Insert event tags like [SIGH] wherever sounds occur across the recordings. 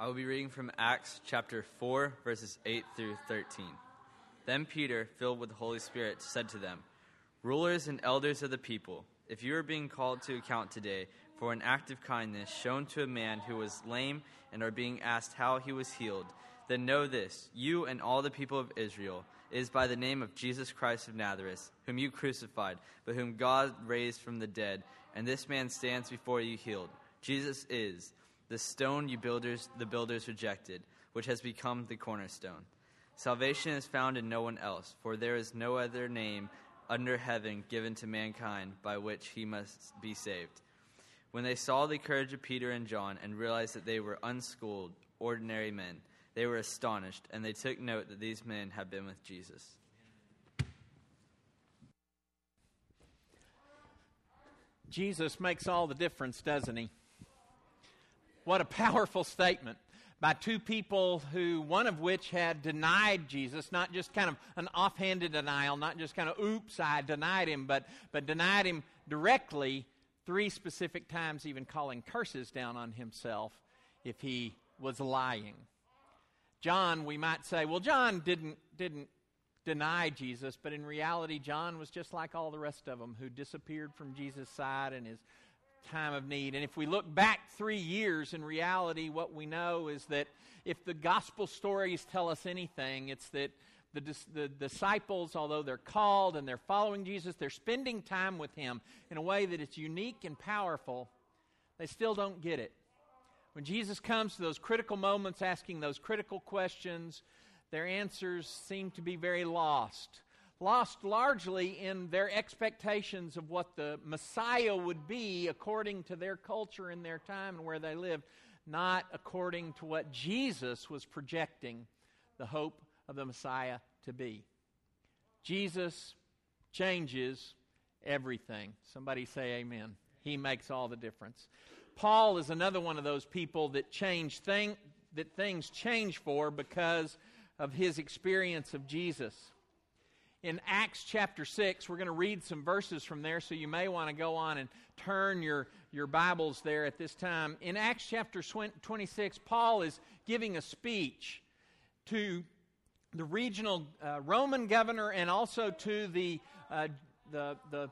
I will be reading from Acts chapter 4, verses 8 through 13. Then Peter, filled with the Holy Spirit, said to them, Rulers and elders of the people, if you are being called to account today for an act of kindness shown to a man who was lame and are being asked how he was healed, then know this you and all the people of Israel is by the name of Jesus Christ of Nazareth, whom you crucified, but whom God raised from the dead, and this man stands before you healed. Jesus is the stone you builders the builders rejected, which has become the cornerstone. Salvation is found in no one else, for there is no other name under heaven given to mankind by which he must be saved. When they saw the courage of Peter and John and realized that they were unschooled, ordinary men, they were astonished, and they took note that these men had been with Jesus. Jesus makes all the difference, doesn't he? What a powerful statement by two people who, one of which had denied Jesus, not just kind of an offhanded denial, not just kind of, oops, I denied him, but, but denied him directly three specific times, even calling curses down on himself if he was lying. John, we might say, well, John didn't, didn't deny Jesus, but in reality, John was just like all the rest of them who disappeared from Jesus' side and his time of need. And if we look back three years, in reality, what we know is that if the gospel stories tell us anything, it's that the, the disciples, although they're called and they're following Jesus, they're spending time with him in a way that it's unique and powerful. They still don't get it. When Jesus comes to those critical moments asking those critical questions, their answers seem to be very lost. Lost largely in their expectations of what the Messiah would be according to their culture and their time and where they lived, not according to what Jesus was projecting the hope of the Messiah to be. Jesus changes everything. Somebody say amen. He makes all the difference. Paul is another one of those people that change thing, that things change for because of his experience of Jesus. In Acts chapter 6, we're going to read some verses from there, so you may want to go on and turn your, your Bibles there at this time. In Acts chapter 26, Paul is giving a speech to the regional uh, Roman governor and also to the, uh, the, the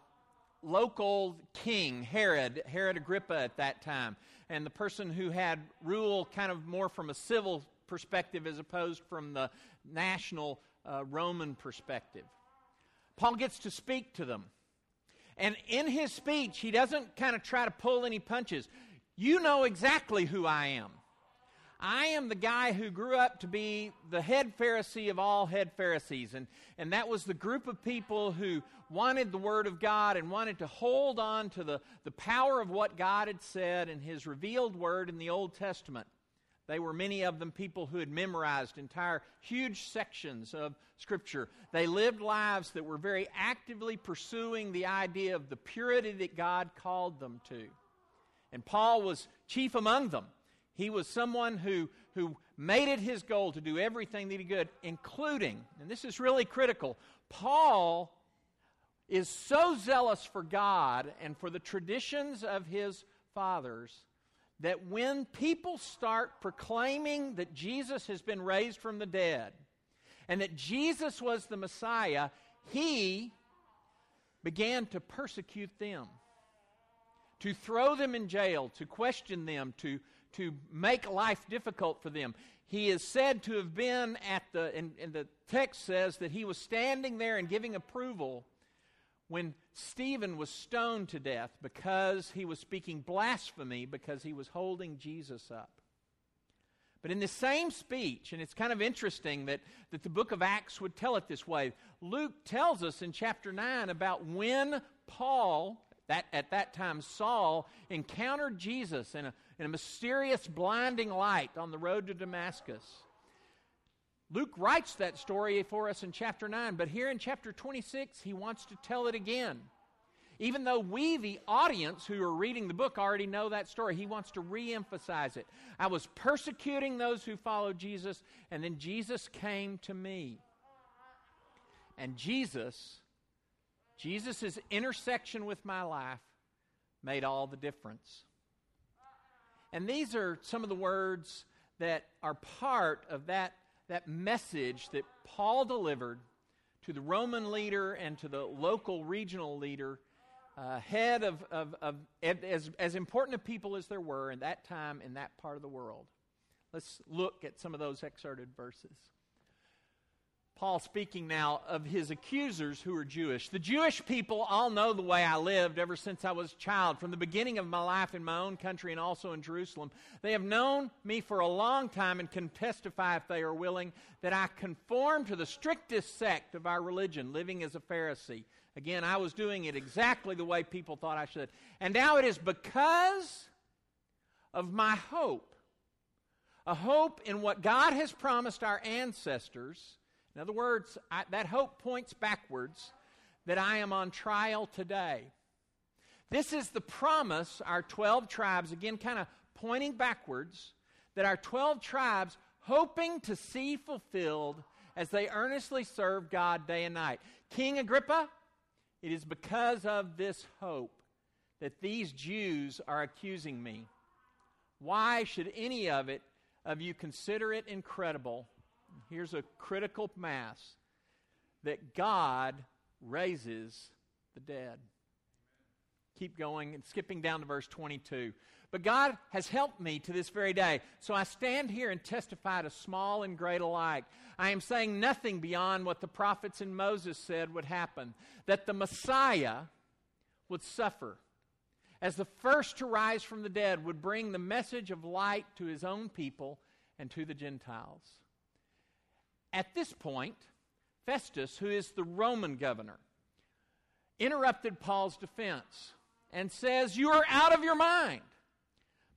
local king, Herod, Herod Agrippa at that time, and the person who had rule kind of more from a civil perspective as opposed from the national uh, Roman perspective. Paul gets to speak to them. And in his speech, he doesn't kind of try to pull any punches. You know exactly who I am. I am the guy who grew up to be the head Pharisee of all head Pharisees. And, and that was the group of people who wanted the Word of God and wanted to hold on to the, the power of what God had said in His revealed Word in the Old Testament. They were many of them people who had memorized entire huge sections of Scripture. They lived lives that were very actively pursuing the idea of the purity that God called them to. And Paul was chief among them. He was someone who, who made it his goal to do everything that he could, including, and this is really critical, Paul is so zealous for God and for the traditions of his fathers that when people start proclaiming that Jesus has been raised from the dead and that Jesus was the Messiah, he began to persecute them, to throw them in jail, to question them, to to make life difficult for them. He is said to have been at the, and, and the text says that he was standing there and giving approval when Stephen was stoned to death because he was speaking blasphemy because he was holding Jesus up. But in the same speech, and it's kind of interesting that, that the book of Acts would tell it this way, Luke tells us in chapter 9 about when Paul, that, at that time Saul, encountered Jesus in a, in a mysterious blinding light on the road to Damascus. Luke writes that story for us in chapter 9, but here in chapter 26, he wants to tell it again. Even though we, the audience who are reading the book, already know that story, he wants to re emphasize it. I was persecuting those who followed Jesus, and then Jesus came to me. And Jesus, Jesus' intersection with my life, made all the difference. And these are some of the words that are part of that, that message that Paul delivered to the Roman leader and to the local regional leader, uh, head of, of, of as, as important a people as there were in that time in that part of the world. Let's look at some of those excerpted verses. Paul speaking now of his accusers who are Jewish. The Jewish people all know the way I lived ever since I was a child, from the beginning of my life in my own country and also in Jerusalem. They have known me for a long time and can testify, if they are willing, that I conform to the strictest sect of our religion, living as a Pharisee. Again, I was doing it exactly the way people thought I should. And now it is because of my hope a hope in what God has promised our ancestors in other words, I, that hope points backwards that I am on trial today. This is the promise our 12 tribes, again, kind of pointing backwards, that our 12 tribes hoping to see fulfilled as they earnestly serve God day and night. King Agrippa, it is because of this hope that these Jews are accusing me. Why should any of it of you consider it incredible here's a critical mass that God raises the dead. Keep going and skipping down to verse 22. But God has helped me to this very day. So I stand here and testify to small and great alike. I am saying nothing beyond what the prophets and Moses said would happen that the Messiah would suffer. As the first to rise from the dead, would bring the message of light to his own people and to the Gentiles. At this point, Festus, who is the Roman governor, interrupted Paul's defense and says, You are out of your mind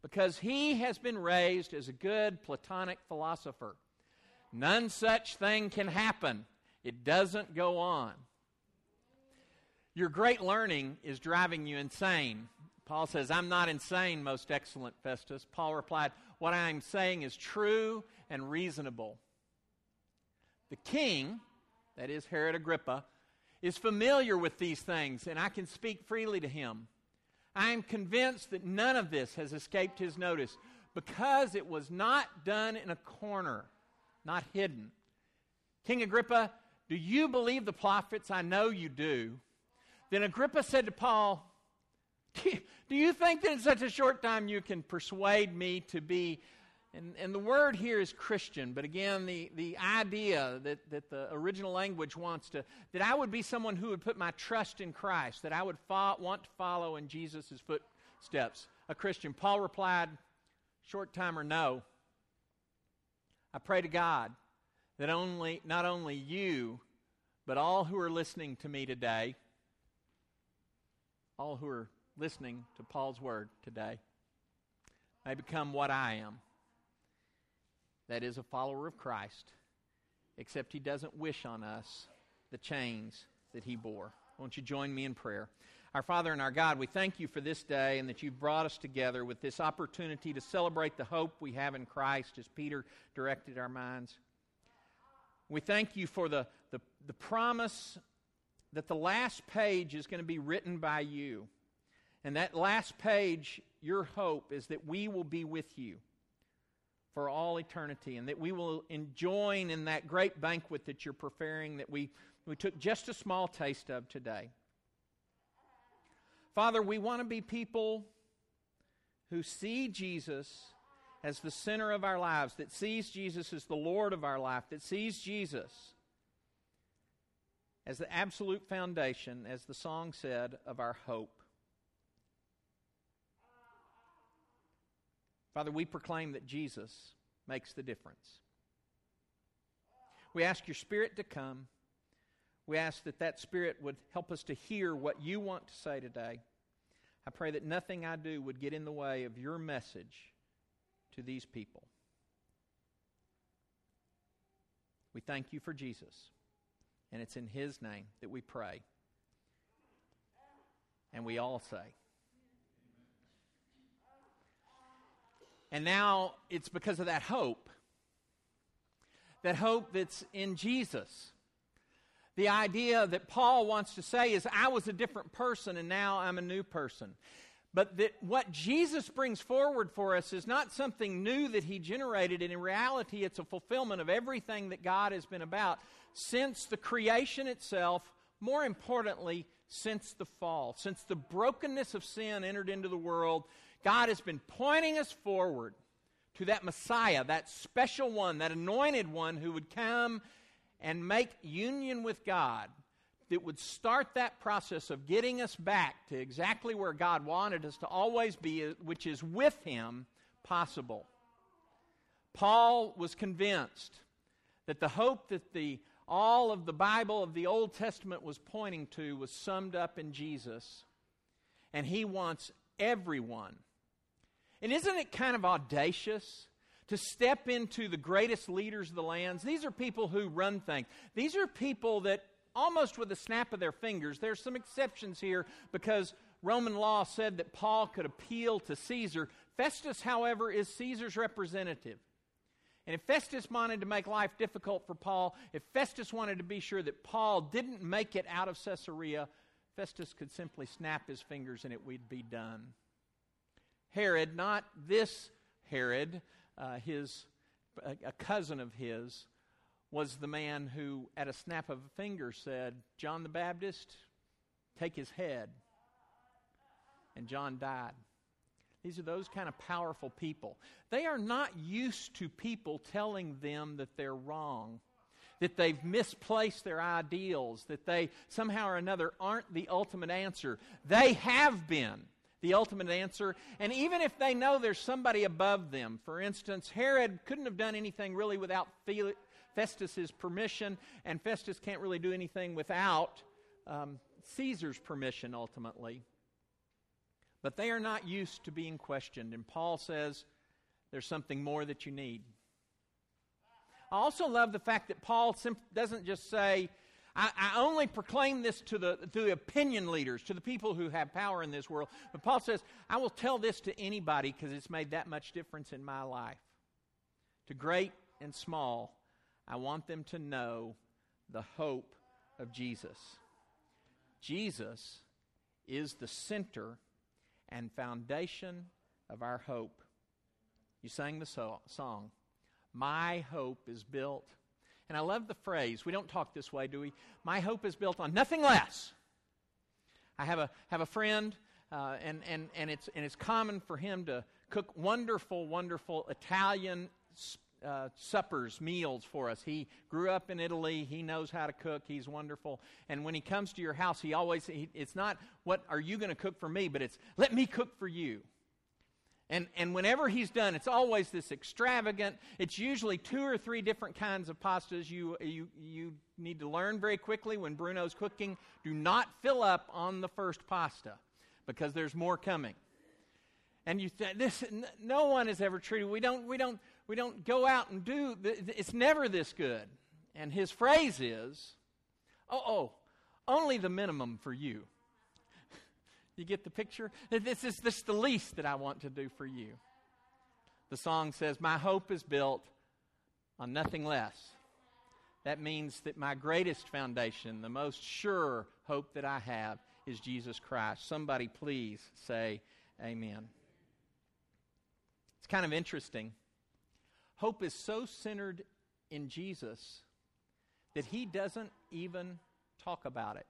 because he has been raised as a good Platonic philosopher. None such thing can happen, it doesn't go on. Your great learning is driving you insane. Paul says, I'm not insane, most excellent Festus. Paul replied, What I am saying is true and reasonable. The king, that is Herod Agrippa, is familiar with these things, and I can speak freely to him. I am convinced that none of this has escaped his notice because it was not done in a corner, not hidden. King Agrippa, do you believe the prophets? I know you do. Then Agrippa said to Paul, Do you think that in such a short time you can persuade me to be and, and the word here is Christian, but again, the, the idea that, that the original language wants to, that I would be someone who would put my trust in Christ, that I would fo- want to follow in Jesus' footsteps. A Christian. Paul replied, short time or no, I pray to God that only, not only you, but all who are listening to me today, all who are listening to Paul's word today, may become what I am that is a follower of Christ, except he doesn't wish on us the chains that he bore. Won't you join me in prayer? Our Father and our God, we thank you for this day and that you've brought us together with this opportunity to celebrate the hope we have in Christ as Peter directed our minds. We thank you for the, the, the promise that the last page is going to be written by you. And that last page, your hope is that we will be with you for all eternity, and that we will join in that great banquet that you're preparing that we, we took just a small taste of today. Father, we want to be people who see Jesus as the center of our lives, that sees Jesus as the Lord of our life, that sees Jesus as the absolute foundation, as the song said, of our hope. Father, we proclaim that Jesus makes the difference. We ask your Spirit to come. We ask that that Spirit would help us to hear what you want to say today. I pray that nothing I do would get in the way of your message to these people. We thank you for Jesus, and it's in his name that we pray. And we all say, And now it's because of that hope. That hope that's in Jesus. The idea that Paul wants to say is, I was a different person and now I'm a new person. But that what Jesus brings forward for us is not something new that he generated, and in reality, it's a fulfillment of everything that God has been about since the creation itself, more importantly, since the fall. Since the brokenness of sin entered into the world, God has been pointing us forward to that Messiah, that special one, that anointed one who would come and make union with God that would start that process of getting us back to exactly where God wanted us to always be, which is with Him, possible. Paul was convinced that the hope that the all of the Bible of the Old Testament was pointing to was summed up in Jesus. And he wants everyone. And isn't it kind of audacious to step into the greatest leaders of the lands? These are people who run things. These are people that almost with a snap of their fingers. There's some exceptions here because Roman law said that Paul could appeal to Caesar. Festus, however, is Caesar's representative. And if Festus wanted to make life difficult for Paul, if Festus wanted to be sure that Paul didn't make it out of Caesarea, Festus could simply snap his fingers and it would be done. Herod, not this Herod, uh, his a, a cousin of his, was the man who, at a snap of a finger, said, John the Baptist, take his head. And John died. These are those kind of powerful people. They are not used to people telling them that they're wrong, that they've misplaced their ideals, that they somehow or another aren't the ultimate answer. They have been the ultimate answer. And even if they know there's somebody above them, for instance, Herod couldn't have done anything really without Festus's permission, and Festus can't really do anything without um, Caesar's permission ultimately. But they are not used to being questioned, and Paul says there's something more that you need. I also love the fact that Paul doesn't just say, I, I, only proclaim this to the, to the opinion leaders, to the people who have power in this world. But Paul says, I will tell this to anybody because it's made that much difference in my life. To great and small, I want them to know the hope of Jesus. Jesus is the center and foundation of our hope. You sang the so- song, My Hope is Built. And I love the phrase. We don't talk this way, do we? My hope is built on nothing less. I have a, have a friend, uh, and, and, and, it's, and it's common for him to cook wonderful, wonderful Italian uh, suppers, meals for us. He grew up in Italy. He knows how to cook. He's wonderful. And when he comes to your house, he always, he, it's not, what are you going to cook for me, but it's, let me cook for you. And, and whenever he's done, it's always this extravagant. It's usually two or three different kinds of pastas. You, you, you need to learn very quickly when Bruno's cooking do not fill up on the first pasta because there's more coming. And you th- this, no one has ever treated, we don't, we don't, we don't go out and do, it's never this good. And his phrase is, oh, oh, only the minimum for you. You get the picture? This is this the least that I want to do for you. The song says, My hope is built on nothing less. That means that my greatest foundation, the most sure hope that I have, is Jesus Christ. Somebody please say, Amen. It's kind of interesting Hope is so centered in Jesus that he doesn't even talk about it.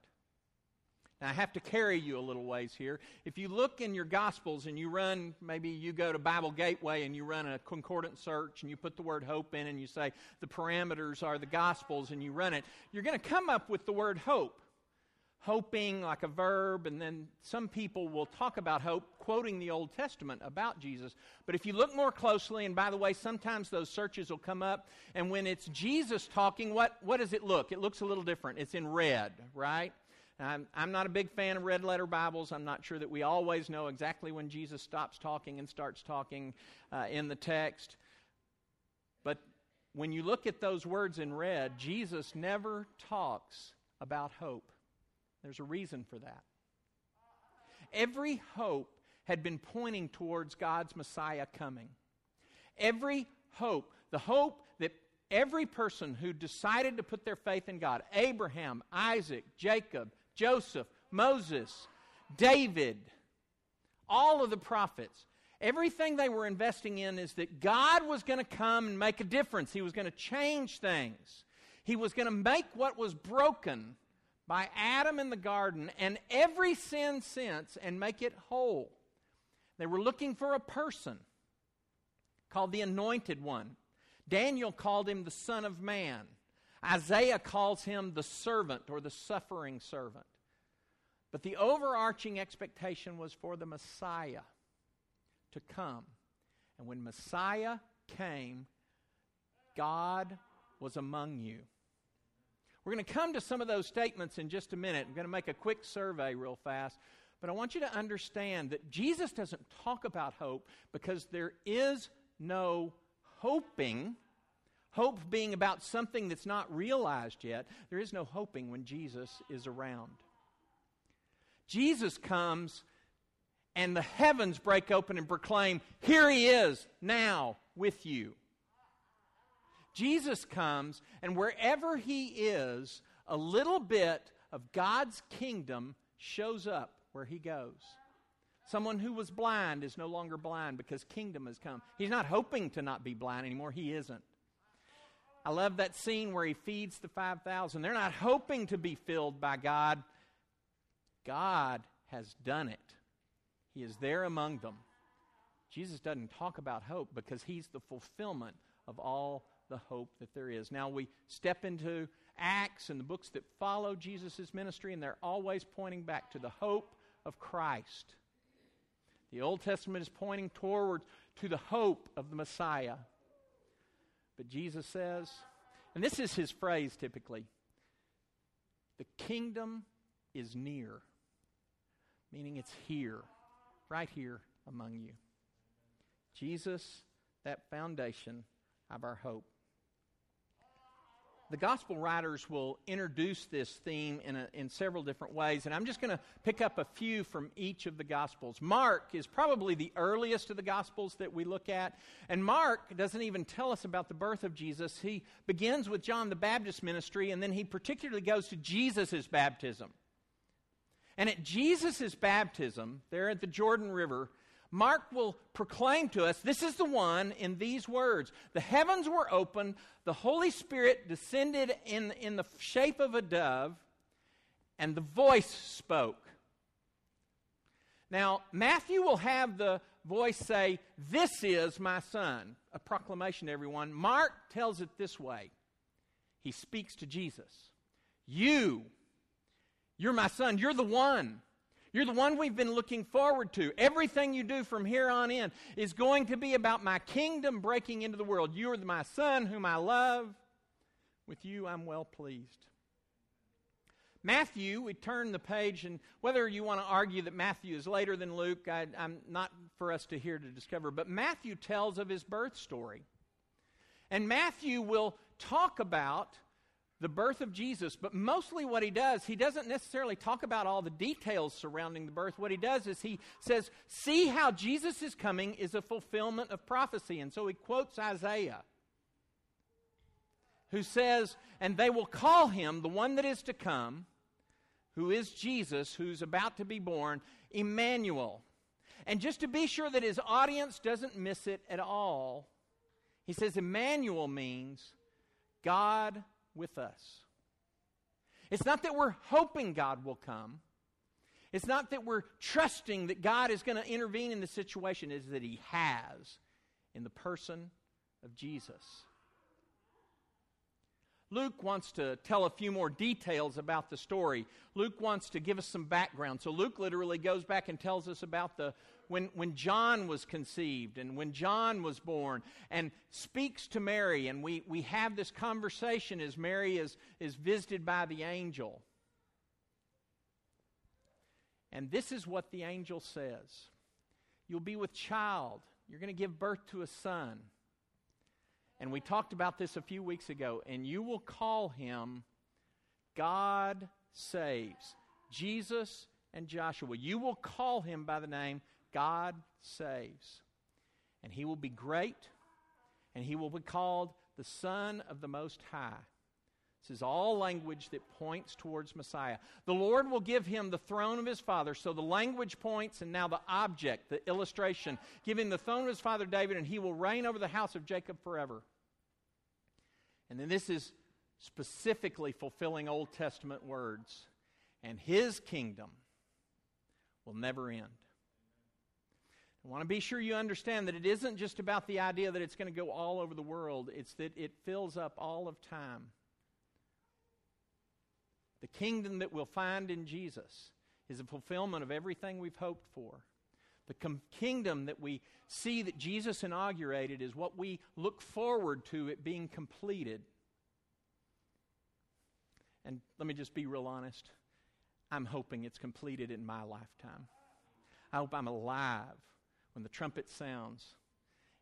Now, I have to carry you a little ways here. If you look in your Gospels and you run, maybe you go to Bible Gateway and you run a concordant search and you put the word hope in and you say the parameters are the Gospels and you run it, you're going to come up with the word hope hoping like a verb, and then some people will talk about hope quoting the Old Testament about Jesus. But if you look more closely, and by the way, sometimes those searches will come up, and when it's Jesus talking, what, what does it look? It looks a little different. It's in red, right? I'm, I'm not a big fan of red letter Bibles. I'm not sure that we always know exactly when Jesus stops talking and starts talking uh, in the text. But when you look at those words in red, Jesus never talks about hope. There's a reason for that. Every hope had been pointing towards God's Messiah coming. Every hope, the hope that every person who decided to put their faith in God Abraham, Isaac, Jacob, Joseph, Moses, David all of the prophets, everything they were investing in is that God was going to come and make a difference. He was going to change things. He was going to make what was broken by Adam in the garden and every sin since and make it whole. They were looking for a person called the Anointed One. Daniel called him the Son of Man. Isaiah calls him the servant or the suffering servant. But the overarching expectation was for the Messiah to come. And when Messiah came, God was among you. We're going to come to some of those statements in just a minute. I'm going to make a quick survey real fast. But I want you to understand that Jesus doesn't talk about hope because there is no hoping. Hope being about something that's not realized yet. There is no hoping when Jesus is around. Jesus comes and the heavens break open and proclaim, Here he is now with you. Jesus comes, and wherever he is, a little bit of God's kingdom shows up where he goes. Someone who was blind is no longer blind because kingdom has come. He's not hoping to not be blind anymore, he isn't. I love that scene where he feeds the 5,000. They're not hoping to be filled by God. God has done it. He is there among them. Jesus doesn't talk about hope because he's the fulfillment of all the hope that there is. Now we step into Acts and the books that follow Jesus' ministry, and they're always pointing back to the hope of Christ. The Old Testament is pointing toward to the hope of the Messiah. But Jesus says, and this is his phrase typically the kingdom is near, meaning it's here, right here among you. Jesus, that foundation of our hope the gospel writers will introduce this theme in, a, in several different ways, and I'm just going to pick up a few from each of the gospels. Mark is probably the earliest of the gospels that we look at, and Mark doesn't even tell us about the birth of Jesus. He begins with John the Baptist ministry, and then he particularly goes to Jesus' baptism. And at Jesus' baptism, there at the Jordan River, Mark will proclaim to us this is the one in these words The heavens were opened, the Holy Spirit descended in, in the shape of a dove, and the voice spoke. Now, Matthew will have the voice say, This is my son, a proclamation to everyone. Mark tells it this way He speaks to Jesus. You, you're my son, you're the one. You're the one we've been looking forward to. Everything you do from here on in is going to be about my kingdom breaking into the world. You are my son whom I love. With you, I'm well pleased. Matthew, we turn the page, and whether you want to argue that Matthew is later than Luke, I, am not for us to hear to discover, but Matthew tells of his birth story. And Matthew will talk about the birth of Jesus, but mostly what he does, he doesn't necessarily talk about all the details surrounding the birth. What he does is he says, See how Jesus is coming is a fulfillment of prophecy. And so he quotes Isaiah, who says, And they will call him the one that is to come, who is Jesus, who's about to be born, Emmanuel. And just to be sure that his audience doesn't miss it at all, he says, Emmanuel means God with us. It's not that we're hoping God will come. It's not that we're trusting that God is going to intervene in the situation, it's that He has in the person of Jesus. Luke wants to tell a few more details about the story. Luke wants to give us some background. So Luke literally goes back and tells us about the when, when John was conceived and when John was born and speaks to Mary. And we, we have this conversation as Mary is, is visited by the angel. And this is what the angel says You'll be with child, you're going to give birth to a son. And we talked about this a few weeks ago. And you will call him God Saves. Jesus and Joshua. You will call him by the name God saves. And he will be great, and he will be called the Son of the Most High. This is all language that points towards Messiah. The Lord will give him the throne of his father. So the language points, and now the object, the illustration. Give him the throne of his father David, and he will reign over the house of Jacob forever. And then this is specifically fulfilling Old Testament words. And his kingdom will never end. I want to be sure you understand that it isn't just about the idea that it's going to go all over the world, it's that it fills up all of time. The kingdom that we'll find in Jesus is a fulfillment of everything we've hoped for. The com- kingdom that we see that Jesus inaugurated is what we look forward to it being completed. And let me just be real honest. I'm hoping it's completed in my lifetime. I hope I'm alive when the trumpet sounds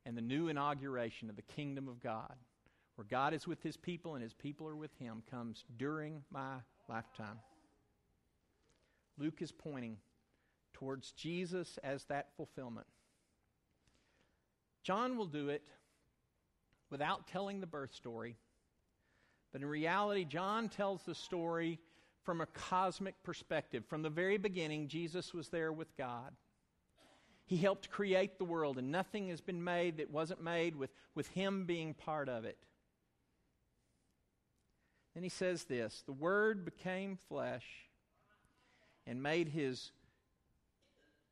and the new inauguration of the kingdom of God, where God is with his people and his people are with him, comes during my lifetime. Luke is pointing towards Jesus as that fulfillment. John will do it without telling the birth story, but in reality, John tells the story from a cosmic perspective. From the very beginning, Jesus was there with God. He helped create the world, and nothing has been made that wasn't made with, with Him being part of it. Then he says this The Word became flesh and made His,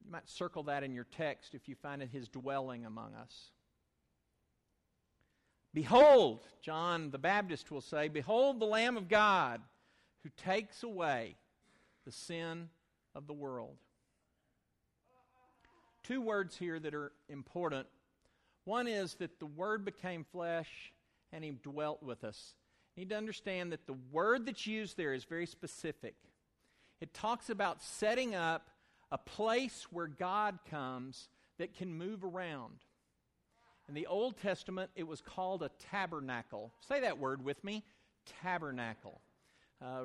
you might circle that in your text if you find it, His dwelling among us. Behold, John the Baptist will say, Behold the Lamb of God who takes away the sin of the world. Two words here that are important. One is that the Word became flesh and He dwelt with us. You need to understand that the word that's used there is very specific. It talks about setting up a place where God comes that can move around. In the Old Testament, it was called a tabernacle. Say that word with me tabernacle. Uh,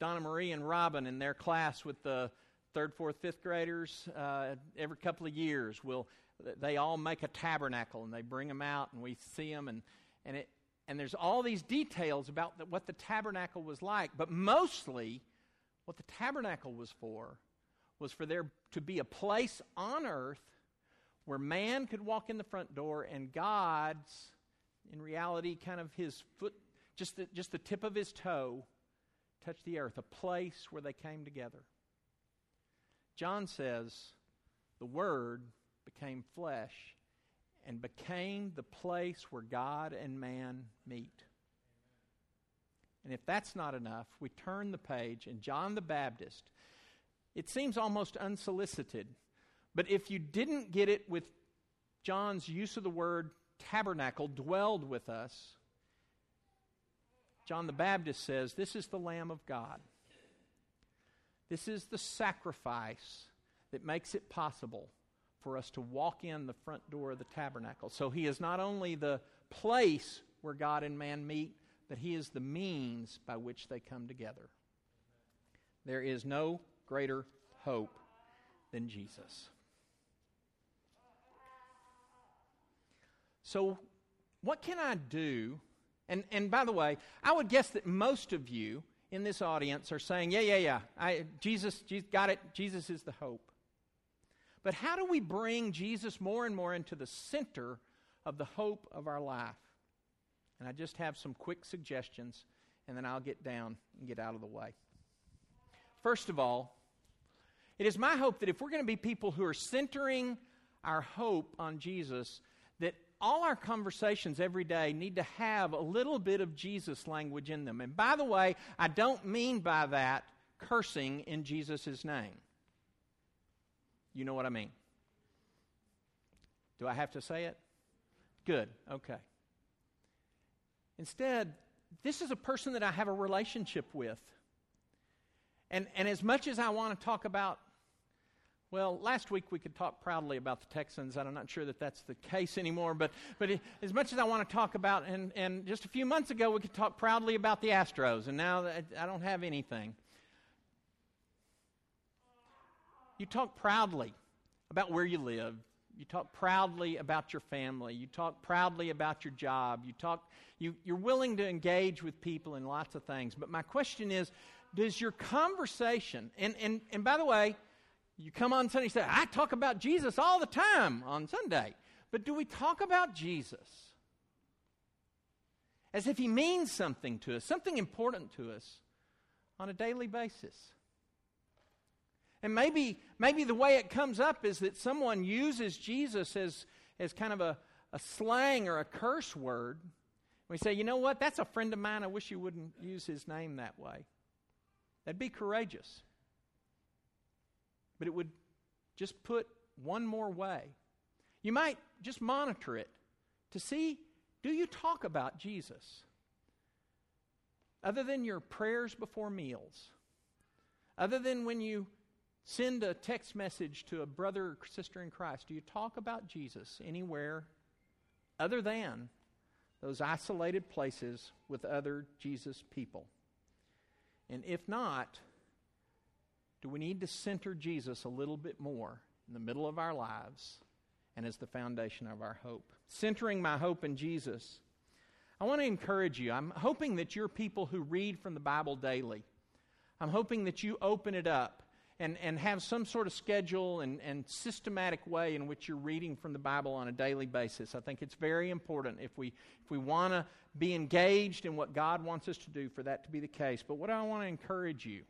Donna Marie and Robin in their class with the third, fourth, fifth graders, uh, every couple of years, will they all make a tabernacle and they bring them out and we see them and, and, it, and there's all these details about the, what the tabernacle was like. But mostly, what the tabernacle was for was for there to be a place on earth where man could walk in the front door and God's, in reality, kind of his foot, just the, just the tip of his toe, touch the earth, a place where they came together. John says, the Word became flesh and became the place where God and man meet. And if that's not enough, we turn the page, and John the Baptist, it seems almost unsolicited, but if you didn't get it with John's use of the word tabernacle, dwelled with us, John the Baptist says, This is the Lamb of God. This is the sacrifice that makes it possible for us to walk in the front door of the tabernacle. So he is not only the place where God and man meet, but he is the means by which they come together. There is no greater hope than Jesus. So, what can I do and, and by the way, I would guess that most of you in this audience are saying, yeah, yeah, yeah, I, Jesus, Jesus, got it. Jesus is the hope. But how do we bring Jesus more and more into the center of the hope of our life? And I just have some quick suggestions, and then I'll get down and get out of the way. First of all, it is my hope that if we're going to be people who are centering our hope on Jesus, all our conversations every day need to have a little bit of Jesus language in them. And by the way, I don't mean by that cursing in Jesus' name. You know what I mean? Do I have to say it? Good, okay. Instead, this is a person that I have a relationship with. And, and as much as I want to talk about well, last week we could talk proudly about the Texans. and I'm not sure that that's the case anymore, but, but as much as I want to talk about, and, and just a few months ago we could talk proudly about the Astros, and now I don't have anything. You talk proudly about where you live. you talk proudly about your family. You talk proudly about your job. You talk, you, you're willing to engage with people in lots of things. But my question is does your conversation, and, and, and by the way, you come on Sunday and say, I talk about Jesus all the time on Sunday. But do we talk about Jesus? As if he means something to us, something important to us on a daily basis. And maybe, maybe the way it comes up is that someone uses Jesus as, as kind of a, a slang or a curse word. We say, you know what? That's a friend of mine. I wish you wouldn't use his name that way. That'd be courageous. But it would just put one more way. You might just monitor it to see do you talk about Jesus? Other than your prayers before meals, other than when you send a text message to a brother or sister in Christ, do you talk about Jesus anywhere other than those isolated places with other Jesus people? And if not, do we need to center Jesus a little bit more in the middle of our lives and as the foundation of our hope? Centering my hope in Jesus. I want to encourage you. I'm hoping that you're people who read from the Bible daily. I'm hoping that you open it up and, and have some sort of schedule and, and systematic way in which you're reading from the Bible on a daily basis. I think it's very important if we, if we want to be engaged in what God wants us to do for that to be the case. But what I want to encourage you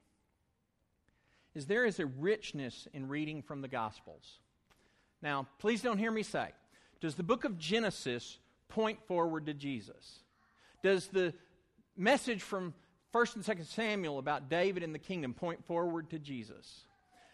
is there is a richness in reading from the Gospels. Now, please don't hear me say, does the book of Genesis point forward to Jesus? Does the message from First and Second Samuel about David and the kingdom point forward to Jesus?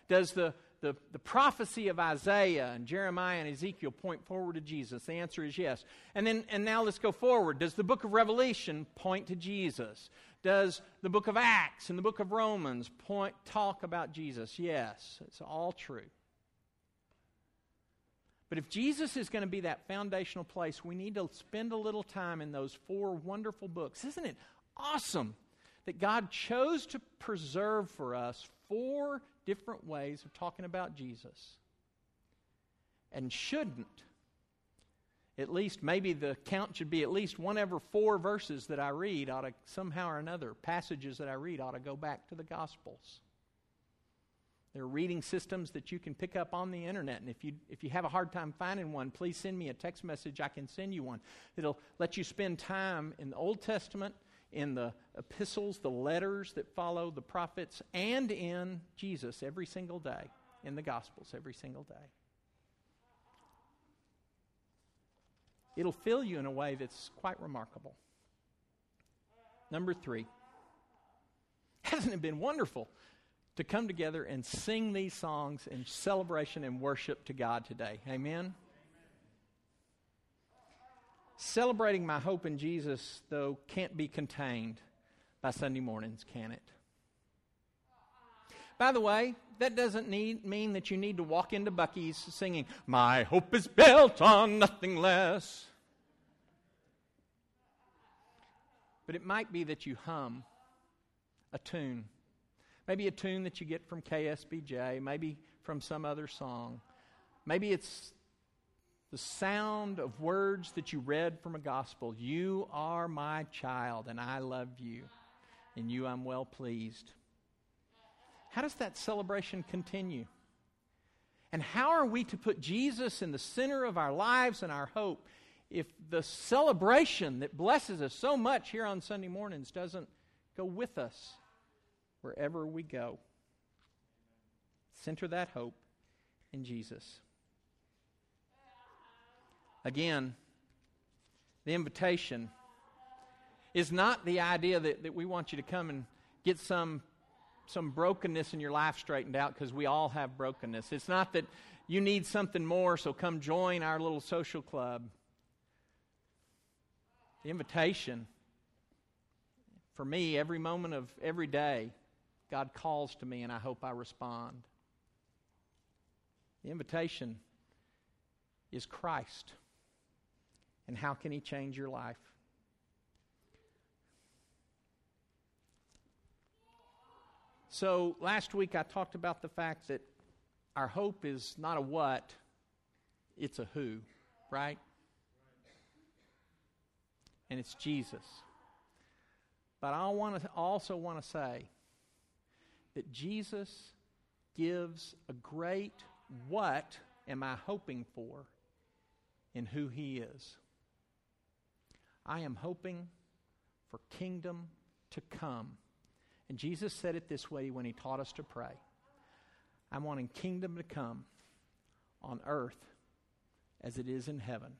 Does the, the, the prophecy of Isaiah and Jeremiah and Ezekiel point forward to Jesus? The answer is yes. And then and now let's go forward. Does the book of Revelation point to Jesus? Does the book of Acts and the book of Romans point talk about Jesus? Yes, it's all true. But if Jesus is going to be that foundational place, we need to spend a little time in those four wonderful books. Isn't it awesome that God chose to preserve for us four different ways of talking about Jesus. And shouldn't, at least maybe the count should be at least one every four verses that I read ought to somehow or another, passages that I read ought to go back to the Gospels. There are reading systems that you can pick up on the internet. And if you, if you have a hard time finding one, please send me a text message. I can send you one. It'll let you spend time in the Old Testament in the epistles, the letters that follow the prophets, and in Jesus every single day, in the Gospels every single day. It'll fill you in a way that's quite remarkable. Number three, [LAUGHS] hasn't it been wonderful to come together and sing these songs in celebration and worship to God today? Amen. Celebrating my hope in Jesus, though, can't be contained by Sunday mornings, can it? By the way, that doesn't need, mean that you need to walk into Buc-ee's singing, My hope is built on nothing less. But it might be that you hum a tune. Maybe a tune that you get from KSBJ, maybe from some other song. Maybe it's the sound of words that you read from a gospel. You are my child, and I love you. In you I'm well pleased. How does that celebration continue? And how are we to put Jesus in the center of our lives and our hope if the celebration that blesses us so much here on Sunday mornings doesn't go with us wherever we go? Center that hope in Jesus. Again, the invitation is not the idea that, that we want you to come and get some, some brokenness in your life straightened out because we all have brokenness. It's not that you need something more, so come join our little social club. The invitation, for me, every moment of every day, God calls to me and I hope I respond. The invitation is Christ. And how can He change your life? So, last week I talked about the fact that our hope is not a what, it's a who, right? And it's Jesus. But I want to also want to say that Jesus gives a great what am I hoping for in who he is. I am hoping for kingdom to come. And Jesus said it this way when he taught us to pray. I'm wanting kingdom to come on earth as it is in heaven.